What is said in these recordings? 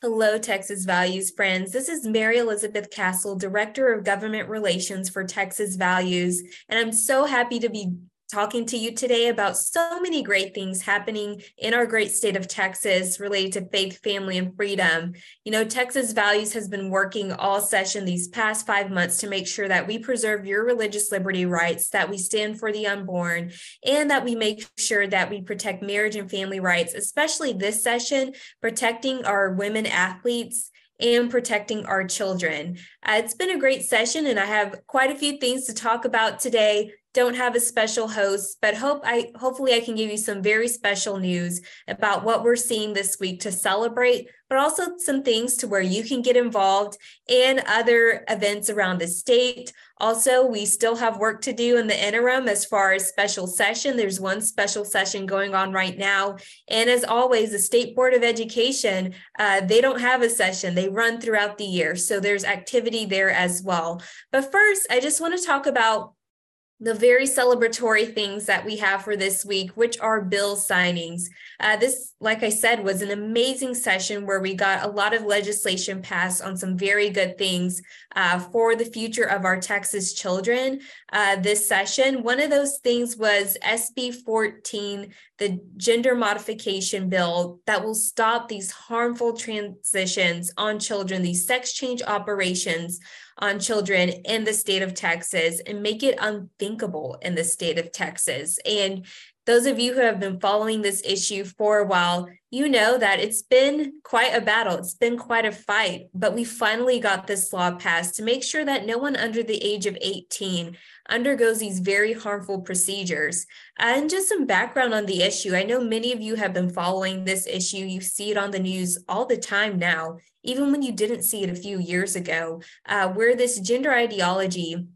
Hello, Texas Values friends. This is Mary Elizabeth Castle, Director of Government Relations for Texas Values, and I'm so happy to be talking to you today about so many great things happening in our great state of Texas related to faith, family, and freedom. You know, Texas Values has been working all session these past five months to make sure that we preserve your religious liberty rights, that we stand for the unborn, and that we make sure that we protect marriage and family rights, especially this session, protecting our women athletes and protecting our children. Uh, it's been a great session, and I have quite a few things to talk about today don't have a special host, but hope I hopefully I can give you some very special news about what we're seeing this week to celebrate, but also some things to where you can get involved and other events around the state. Also, we still have work to do in the interim as far as special session. There's one special session going on right now. And as always, the State Board of Education, uh, they don't have a session, they run throughout the year. So there's activity there as well. But first, I just want to talk about the very celebratory things that we have for this week, which are bill signings. Uh, this, like I said, was an amazing session where we got a lot of legislation passed on some very good things uh, for the future of our Texas children. Uh, this session, one of those things was SB 14, the gender modification bill that will stop these harmful transitions on children, these sex change operations on children in the state of Texas and make it unthinkable in the state of Texas. And those of you who have been following this issue for a while, you know that it's been quite a battle. It's been quite a fight, but we finally got this law passed to make sure that no one under the age of 18 undergoes these very harmful procedures. And just some background on the issue. I know many of you have been following this issue. You see it on the news all the time now, even when you didn't see it a few years ago, uh, where this gender ideology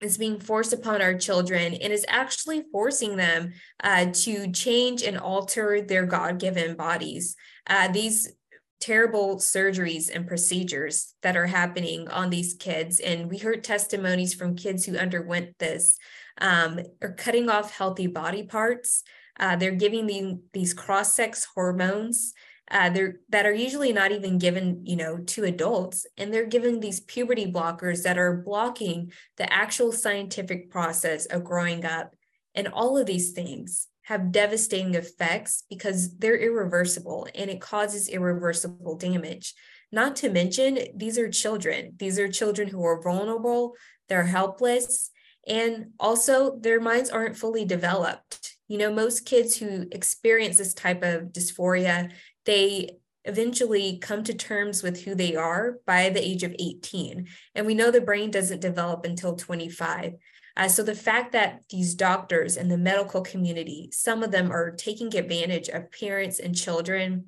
is being forced upon our children and is actually forcing them uh, to change and alter their God given bodies. Uh, these terrible surgeries and procedures that are happening on these kids. And we heard testimonies from kids who underwent this um, are cutting off healthy body parts. Uh, they're giving the, these cross sex hormones uh, they're that are usually not even given you know to adults and they're given these puberty blockers that are blocking the actual scientific process of growing up. And all of these things have devastating effects because they're irreversible and it causes irreversible damage. Not to mention these are children. These are children who are vulnerable they're helpless and also their minds aren't fully developed. You know most kids who experience this type of dysphoria they eventually come to terms with who they are by the age of 18. And we know the brain doesn't develop until 25. Uh, so the fact that these doctors and the medical community, some of them are taking advantage of parents and children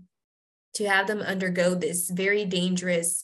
to have them undergo this very dangerous,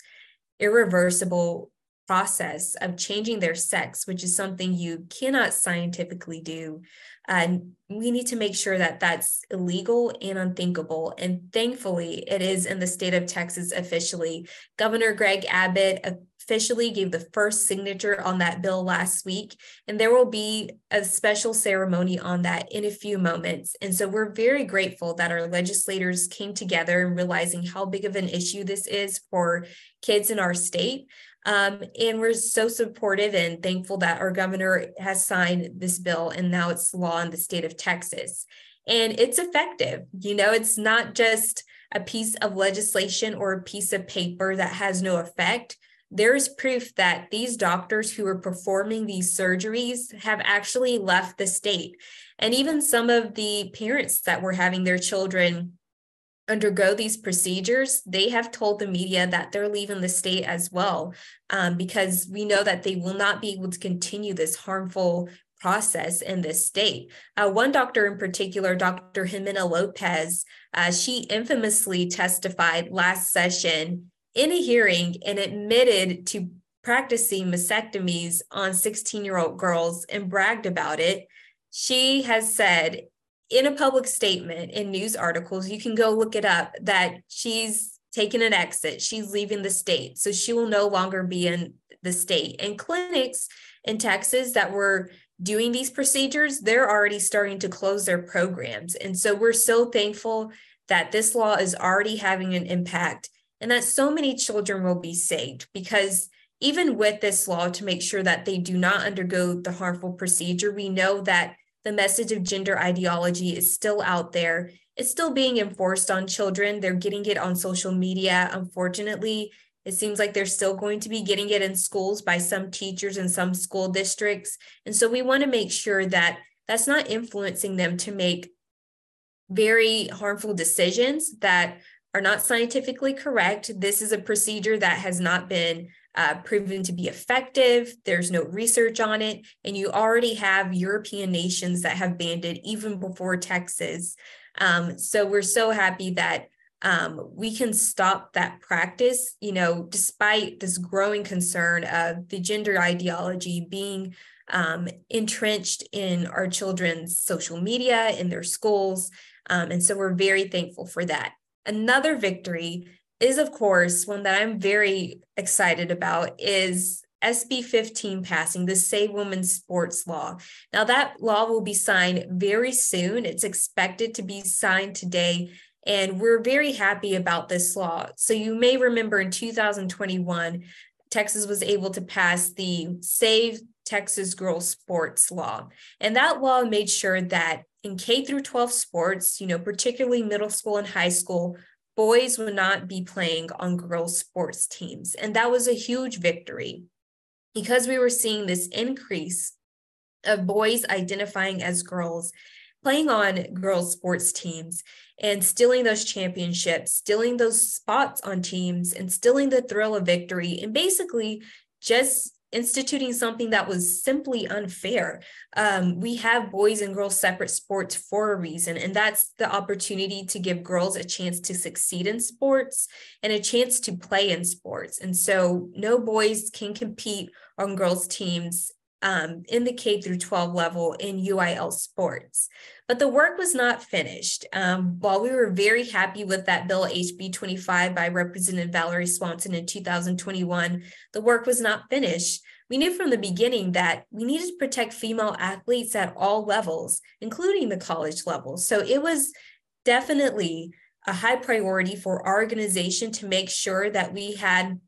irreversible process of changing their sex, which is something you cannot scientifically do. And we need to make sure that that's illegal and unthinkable. And thankfully, it is in the state of Texas officially. Governor Greg Abbott officially gave the first signature on that bill last week, and there will be a special ceremony on that in a few moments. And so we're very grateful that our legislators came together and realizing how big of an issue this is for kids in our state. Um, and we're so supportive and thankful that our governor has signed this bill and now it's law in the state of Texas. And it's effective. You know, it's not just a piece of legislation or a piece of paper that has no effect. There's proof that these doctors who are performing these surgeries have actually left the state. And even some of the parents that were having their children undergo these procedures, they have told the media that they're leaving the state as well, um, because we know that they will not be able to continue this harmful process in this state. Uh, one doctor in particular, Dr. Ximena Lopez, uh, she infamously testified last session in a hearing and admitted to practicing mastectomies on 16 year old girls and bragged about it. She has said in a public statement in news articles, you can go look it up, that she's taking an exit. She's leaving the state. So she will no longer be in the state. And clinics in Texas that were doing these procedures, they're already starting to close their programs. And so we're so thankful that this law is already having an impact and that so many children will be saved because even with this law to make sure that they do not undergo the harmful procedure, we know that the message of gender ideology is still out there. It's still being enforced on children. They're getting it on social media. Unfortunately, it seems like they're still going to be getting it in schools by some teachers in some school districts. And so we want to make sure that that's not influencing them to make very harmful decisions that are not scientifically correct. This is a procedure that has not been uh, proven to be effective. There's no research on it. And you already have European nations that have banned it even before Texas. Um, so we're so happy that um, we can stop that practice, you know, despite this growing concern of the gender ideology being um, entrenched in our children's social media, in their schools. Um, and so we're very thankful for that. Another victory is, of course, one that I'm very excited about is SB 15 passing, the Save Women's Sports Law. Now, that law will be signed very soon. It's expected to be signed today. And we're very happy about this law. So, you may remember in 2021, Texas was able to pass the Save Texas Girls Sports Law. And that law made sure that in K through 12 sports, you know, particularly middle school and high school, boys would not be playing on girls' sports teams. And that was a huge victory because we were seeing this increase of boys identifying as girls playing on girls' sports teams and stealing those championships, stealing those spots on teams, and stealing the thrill of victory, and basically just instituting something that was simply unfair. Um, we have boys and girls separate sports for a reason, and that's the opportunity to give girls a chance to succeed in sports and a chance to play in sports. And so, no boys can compete on girls' teams um, in the K through 12 level in UIL sports. But the work was not finished. Um, while we were very happy with that bill HB 25 by Representative Valerie Swanson in 2021, the work was not finished. We knew from the beginning that we needed to protect female athletes at all levels, including the college level. So it was definitely a high priority for our organization to make sure that we had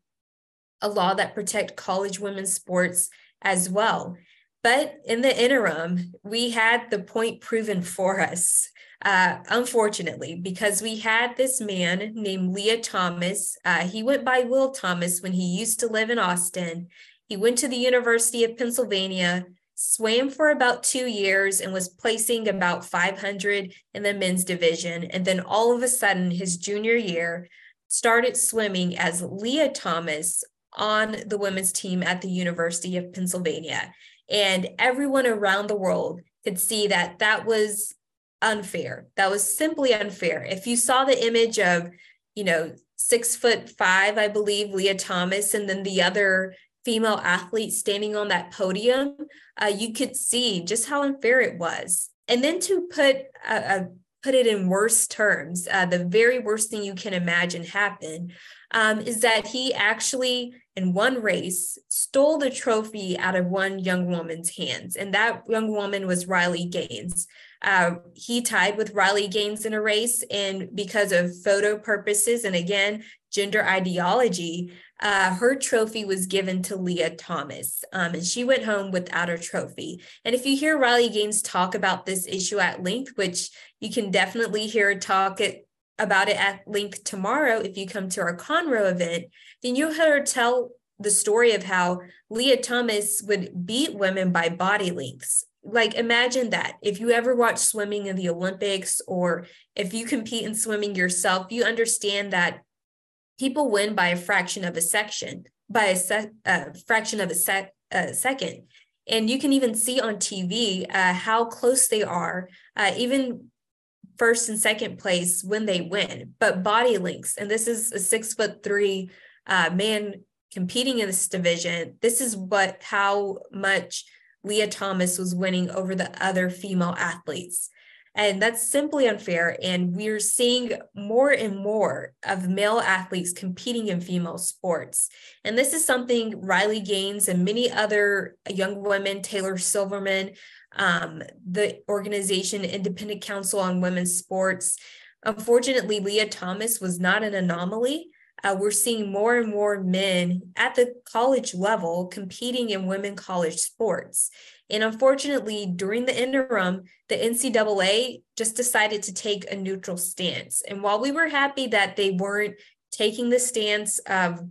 a law that protect college women's sports as well. But in the interim, we had the point proven for us, uh, unfortunately, because we had this man named Lia Thomas. Uh, he went by Will Thomas when he used to live in Austin. He went to the University of Pennsylvania, swam for about two years, and was placing about 500 in the men's division. And then all of a sudden, his junior year, started swimming as Lia Thomas on the women's team at the University of Pennsylvania. And everyone around the world could see that that was unfair. That was simply unfair. If you saw the image of, you know, six foot five, I believe, Lia Thomas, and then the other female athlete standing on that podium, uh, you could see just how unfair it was. And then to put a, a put it in worse terms, uh, the very worst thing you can imagine happen, um, is that he actually, in one race, stole the trophy out of one young woman's hands. And that young woman was Riley Gaines. Uh, he tied with Riley Gaines in a race, and because of photo purposes and again, gender ideology, uh, her trophy was given to Lia Thomas, um, and she went home without her trophy. And if you hear Riley Gaines talk about this issue at length, which you can definitely hear talk at about it at length tomorrow if you come to our Conroe event, then you'll hear her tell the story of how Lia Thomas would beat women by body lengths. Like imagine that. If you ever watch swimming in the Olympics or if you compete in swimming yourself, you understand that people win by a fraction of a section, by a se- fraction of a sec- second. And you can even see on TV uh, how close they are, uh, even first and second place when they win, but body lengths, and this is a six foot three uh, man competing in this division. This is what how much Lia Thomas was winning over the other female athletes. And that's simply unfair. And we're seeing more and more of male athletes competing in female sports. And this is something Riley Gaines and many other young women, Taylor Silverman, um, the organization Independent Council on Women's Sports. Unfortunately, Lia Thomas was not an anomaly. Uh, we're seeing more and more men at the college level competing in women college sports. And unfortunately, during the interim, the NCAA just decided to take a neutral stance. And while we were happy that they weren't taking the stance of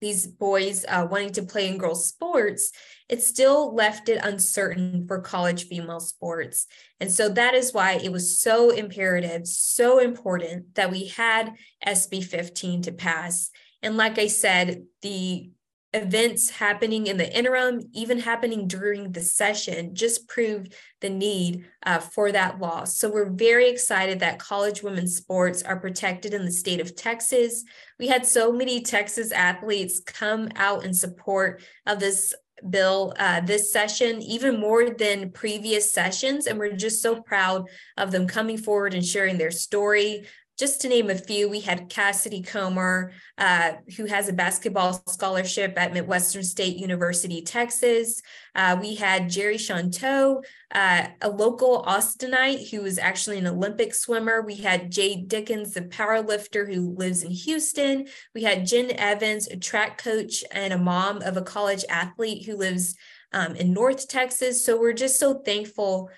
these boys uh, wanting to play in girls' sports, it still left it uncertain for college female sports. And so that is why it was so imperative, so important that we had SB 15 to pass. And like I said, the events happening in the interim, even happening during the session, just proved the need uh, for that law. So we're very excited that college women's sports are protected in the state of Texas. We had so many Texas athletes come out in support of this bill uh, this session, even more than previous sessions. And we're just so proud of them coming forward and sharing their story. Just to name a few, we had Cassidy Comer, uh, who has a basketball scholarship at Midwestern State University, Texas. Uh, we had Jerry Shanto, uh, a local Austinite who was actually an Olympic swimmer. We had Jade Dickens, the powerlifter who lives in Houston. We had Jen Evans, a track coach and a mom of a college athlete who lives um, in North Texas. So we're just so thankful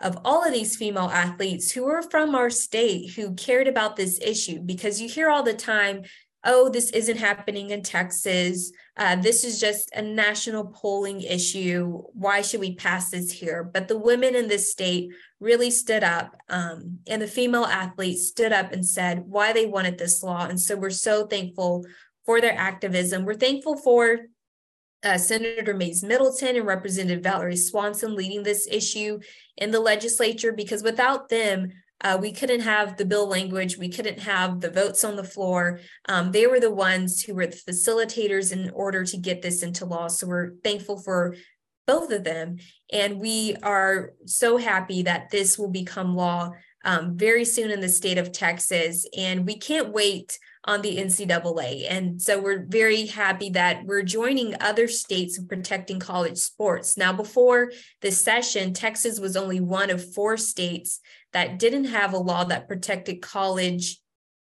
of all of these female athletes who are from our state who cared about this issue because you hear all the time oh this isn't happening in texas. Uh, this is just a national polling issue. Why should we pass this here? But the women in this state really stood up um, and the female athletes stood up and said why they wanted this law. And so we're so thankful for their activism. We're thankful for uh, Senator Mayes Middleton and Representative Valerie Swanson leading this issue in the legislature because without them, uh, we couldn't have the bill language. We couldn't have the votes on the floor. Um, they were the ones who were the facilitators in order to get this into law. So we're thankful for both of them. And we are so happy that this will become law um, very soon in the state of Texas. And we can't wait on the NCAA. And so we're very happy that we're joining other states in protecting college sports. Now, before this session, Texas was only one of four states that didn't have a law that protected college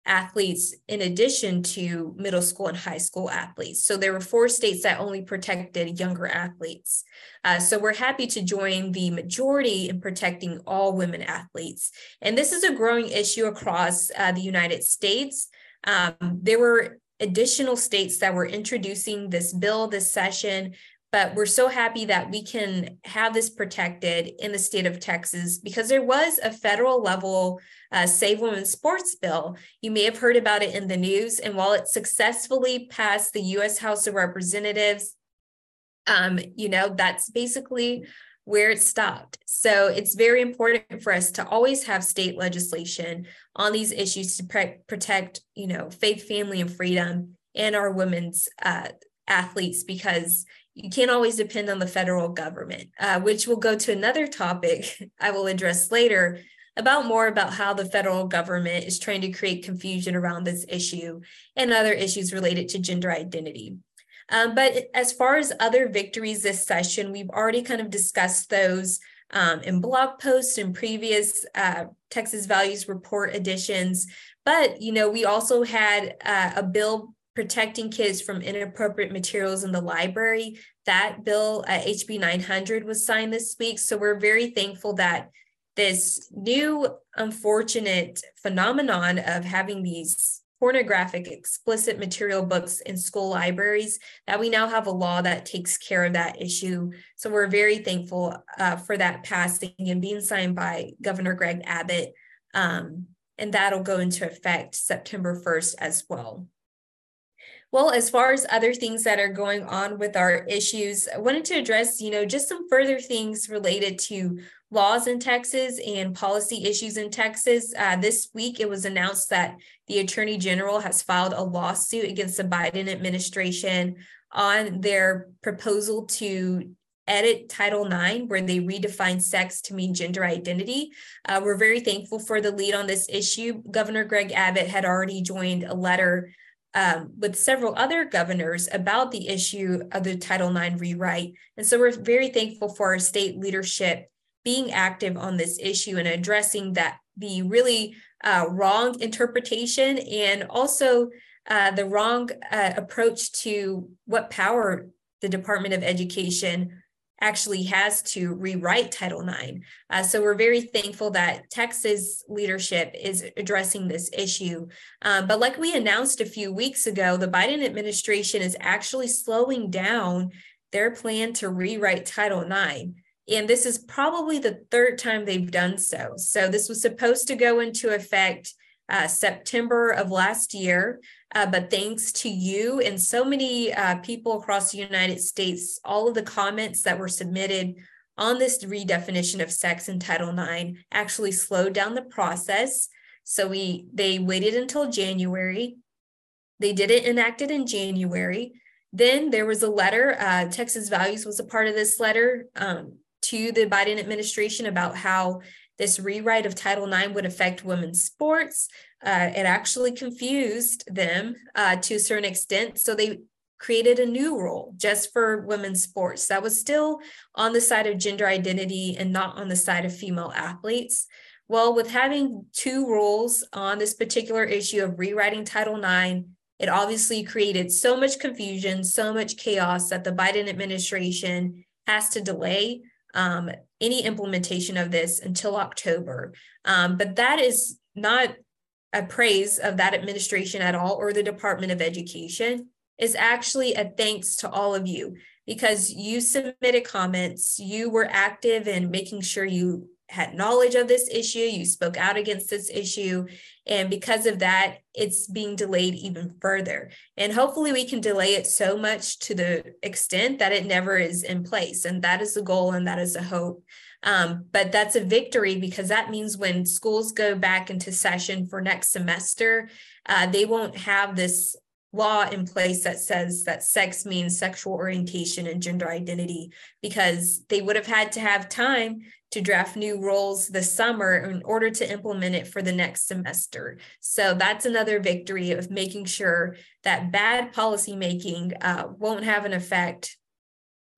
athletes in addition to middle school and high school athletes. So there were four states that only protected younger athletes. Uh, so we're happy to join the majority in protecting all women athletes. And this is a growing issue across uh, the United States. Um, there were additional states that were introducing this bill this session, but we're so happy that we can have this protected in the state of Texas because there was a federal level uh, Save Women Sports bill. You may have heard about it in the news, and while it successfully passed the U.S. House of Representatives, um, you know, that's basically where it stopped. So it's very important for us to always have state legislation on these issues to pre- protect, you know, faith, family, and freedom and our women's uh, athletes because you can't always depend on the federal government, uh, which will go to another topic I will address later about more about how the federal government is trying to create confusion around this issue and other issues related to gender identity. Um, but as far as other victories this session, we've already kind of discussed those um, in blog posts and previous uh, Texas Values Report editions. But, you know, we also had uh, a bill protecting kids from inappropriate materials in the library. That bill, HB 900, was signed this week. So we're very thankful that this new unfortunate phenomenon of having these pornographic explicit material books in school libraries that we now have a law that takes care of that issue so we're very thankful uh, for that passing and being signed by governor greg abbott um, and that'll go into effect september 1st as well well, as far as other things that are going on with our issues, I wanted to address, you know, just some further things related to laws in Texas and policy issues in Texas. Uh, this week, it was announced that the Attorney General has filed a lawsuit against the Biden administration on their proposal to edit Title IX, where they redefine sex to mean gender identity. Uh, we're very thankful for the lead on this issue. Governor Greg Abbott had already joined a letter um, with several other governors about the issue of the Title IX rewrite. And so we're very thankful for our state leadership being active on this issue and addressing that the really uh, wrong interpretation and also uh, the wrong uh, approach to what power the Department of Education actually has to rewrite Title IX. Uh, so we're very thankful that Texas leadership is addressing this issue. Um, but like we announced a few weeks ago, the Biden administration is actually slowing down their plan to rewrite Title IX. And this is probably the third time they've done so. So this was supposed to go into effect uh, September of last year. Uh, but thanks to you and so many uh, people across the United States, all of the comments that were submitted on this redefinition of sex in Title IX actually slowed down the process. So we they waited until January. They didn't enact it in January. Then there was a letter. Uh, Texas Values was a part of this letter um, to the Biden administration about how this rewrite of Title IX would affect women's sports. Uh, it actually confused them uh, to a certain extent. So they created a new rule just for women's sports that was still on the side of gender identity and not on the side of female athletes. Well, with having two rules on this particular issue of rewriting Title IX, it obviously created so much confusion, so much chaos that the Biden administration has to delay um, any implementation of this until October. Um, but that is not a praise of that administration at all or the Department of Education. Is actually a thanks to all of you because you submitted comments, you were active in making sure you had knowledge of this issue, you spoke out against this issue. And because of that, it's being delayed even further. And hopefully, we can delay it so much to the extent that it never is in place. And that is the goal and that is the hope. Um, but that's a victory because that means when schools go back into session for next semester, uh, they won't have this law in place that says that sex means sexual orientation and gender identity because they would have had to have time to draft new rules this summer in order to implement it for the next semester. So that's another victory of making sure that bad policymaking uh, won't have an effect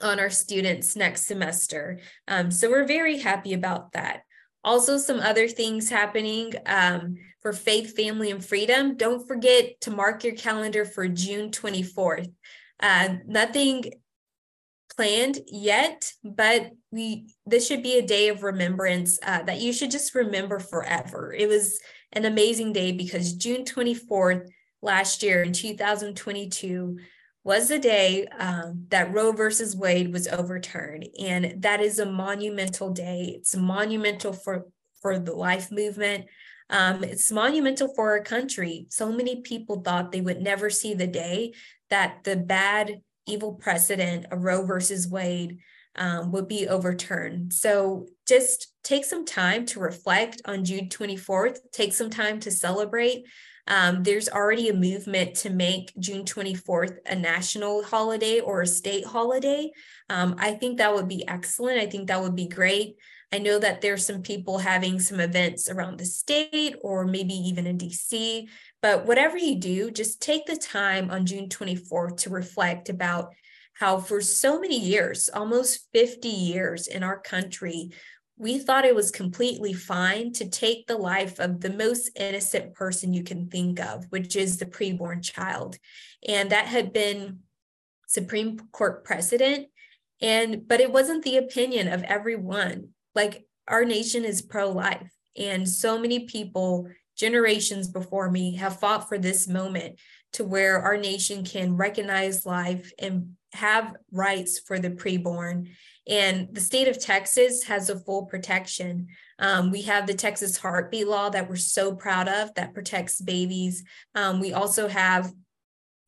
on our students next semester. Um, so we're very happy about that. Also, some other things happening um, for faith, family, and freedom. Don't forget to mark your calendar for June 24th. Uh, nothing planned yet, but we this should be a day of remembrance uh, that you should just remember forever. It was an amazing day because June 24th last year in 2022 was the day um, that Roe versus Wade was overturned, and that is a monumental day. It's monumental for for the life movement. Um, it's monumental for our country. So many people thought they would never see the day that the bad evil precedent a Roe versus Wade um, would be overturned. So just take some time to reflect on June 24th, take some time to celebrate. Um, there's already a movement to make June 24th a national holiday or a state holiday. Um, I think that would be excellent. I think that would be great. I know that there's some people having some events around the state or maybe even in DC but whatever you do, just take the time on June 24th to reflect about how, for so many years, almost 50 years in our country, we thought it was completely fine to take the life of the most innocent person you can think of, which is the preborn child. And that had been Supreme Court precedent. And but it wasn't the opinion of everyone. Like our nation is pro-life. And so many people generations before me have fought for this moment to where our nation can recognize life and have rights for the preborn. And the state of Texas has a full protection. Um, we have the Texas heartbeat law that we're so proud of that protects babies. Um, we also have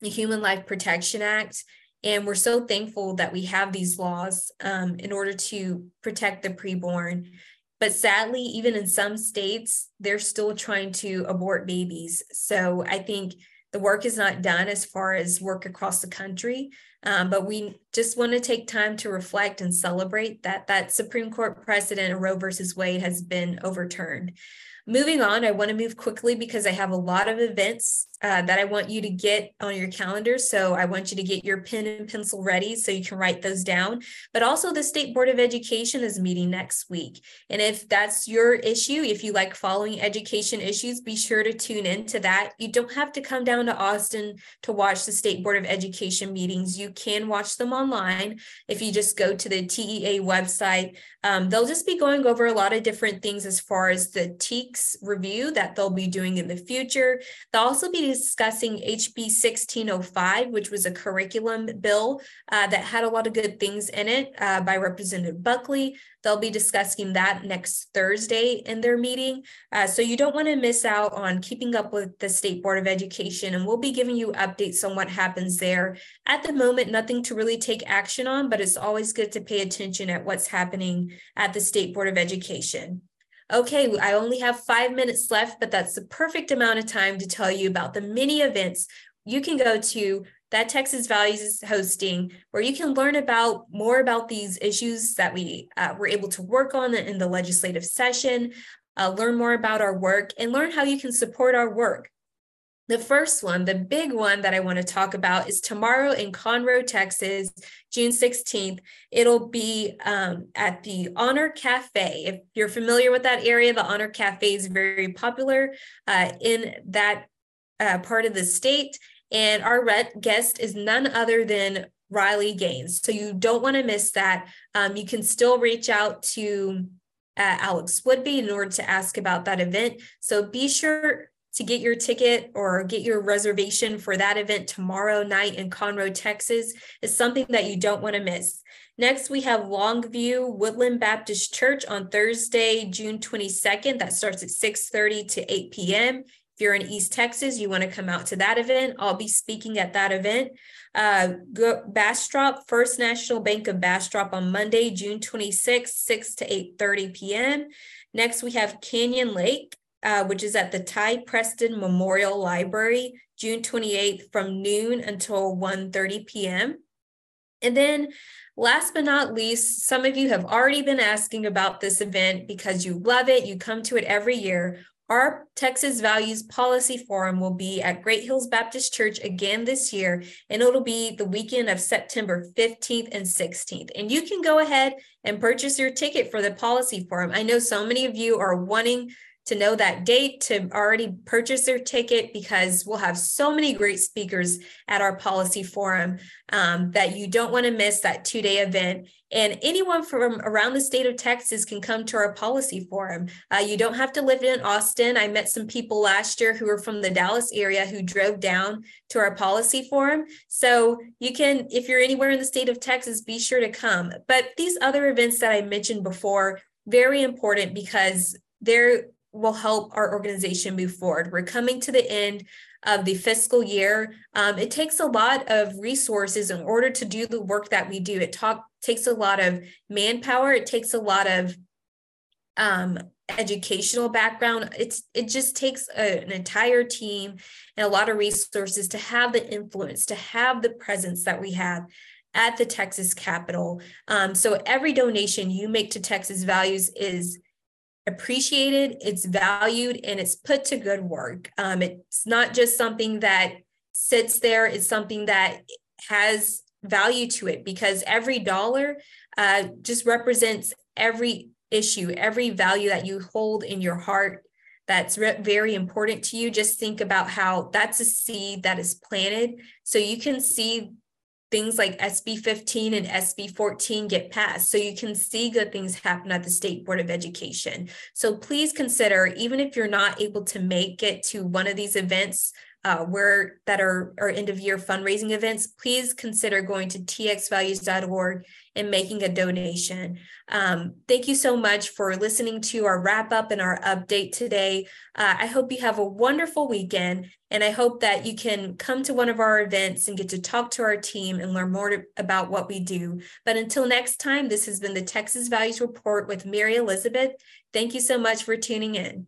the Human Life Protection Act. And we're so thankful that we have these laws um, in order to protect the preborn. But sadly, even in some states, they're still trying to abort babies. So I think the work is not done as far as work across the country. Um, but we just want to take time to reflect and celebrate that that Supreme Court precedent Roe versus Wade has been overturned. Moving on, I want to move quickly because I have a lot of events uh, that I want you to get on your calendar. So I want you to get your pen and pencil ready so you can write those down. But also, the State Board of Education is meeting next week. And if that's your issue, if you like following education issues, be sure to tune in to that. You don't have to come down to Austin to watch the State Board of Education meetings. You can watch them online if you just go to the TEA website. Um, they'll just be going over a lot of different things as far as the TEKS review that they'll be doing in the future. They'll also be discussing HB 1605, which was a curriculum bill uh, that had a lot of good things in it uh, by Representative Buckley. They'll be discussing that next Thursday in their meeting. Uh, so you don't want to miss out on keeping up with the State Board of Education, and we'll be giving you updates on what happens there. At the moment, nothing to really take action on, but it's always good to pay attention at what's happening at the State Board of Education. Okay, I only have five minutes left, but that's the perfect amount of time to tell you about the many events you can go to that Texas Values is hosting, where you can learn about more about these issues that we uh, were able to work on in the legislative session, uh, learn more about our work, and learn how you can support our work. The first one, the big one that I want to talk about is tomorrow in Conroe, Texas, June 16th. It'll be um, at the Honor Cafe. If you're familiar with that area, the Honor Cafe is very popular uh, in that uh, part of the state. And our guest is none other than Riley Gaines. So you don't want to miss that. Um, you can still reach out to uh, Alex Woodby in order to ask about that event. So be sure to get your ticket or get your reservation for that event tomorrow night in Conroe, Texas is something that you don't want to miss. Next, we have Longview Woodland Baptist Church on Thursday, June 22nd. That starts at 6:30 to 8 p.m. If you're in East Texas, you want to come out to that event. I'll be speaking at that event. Uh, Bastrop, First National Bank of Bastrop on Monday, June 26th, 6 to 8.30 p.m. Next, we have Canyon Lake uh, which is at the Tye Preston Memorial Library, June 28th from noon until 1.30 p.m. And then last but not least, some of you have already been asking about this event because you love it. You come to it every year. Our Texas Values Policy Forum will be at Great Hills Baptist Church again this year, and it'll be the weekend of September 15th and 16th. And you can go ahead and purchase your ticket for the Policy Forum. I know so many of you are wanting to know that date, to already purchase their ticket, because we'll have so many great speakers at our policy forum um, that you don't want to miss that two day event. And anyone from around the state of Texas can come to our policy forum. Uh, you don't have to live in Austin. I met some people last year who were from the Dallas area who drove down to our policy forum. So you can, if you're anywhere in the state of Texas, be sure to come. But these other events that I mentioned before, very important because they're will help our organization move forward. We're coming to the end of the fiscal year. Um, it takes a lot of resources in order to do the work that we do. It talk, takes a lot of manpower. It takes a lot of um, educational background. It's it just takes a, an entire team and a lot of resources to have the influence, to have the presence that we have at the Texas Capitol. Um, so every donation you make to Texas Values is appreciated, it's valued, and it's put to good work. Um, it's not just something that sits there, it's something that has value to it because every dollar uh, just represents every issue, every value that you hold in your heart that's re- very important to you. Just think about how that's a seed that is planted. So you can see things like SB 15 and SB 14 get passed. So you can see good things happen at the State Board of Education. So please consider, even if you're not able to make it to one of these events, uh, where that are our end of year fundraising events, please consider going to txvalues.org and making a donation. Um, thank you so much for listening to our wrap up and our update today. Uh, I hope you have a wonderful weekend, and I hope that you can come to one of our events and get to talk to our team and learn more to, about what we do. But until next time, this has been the Texas Values Report with Mary Elizabeth. Thank you so much for tuning in.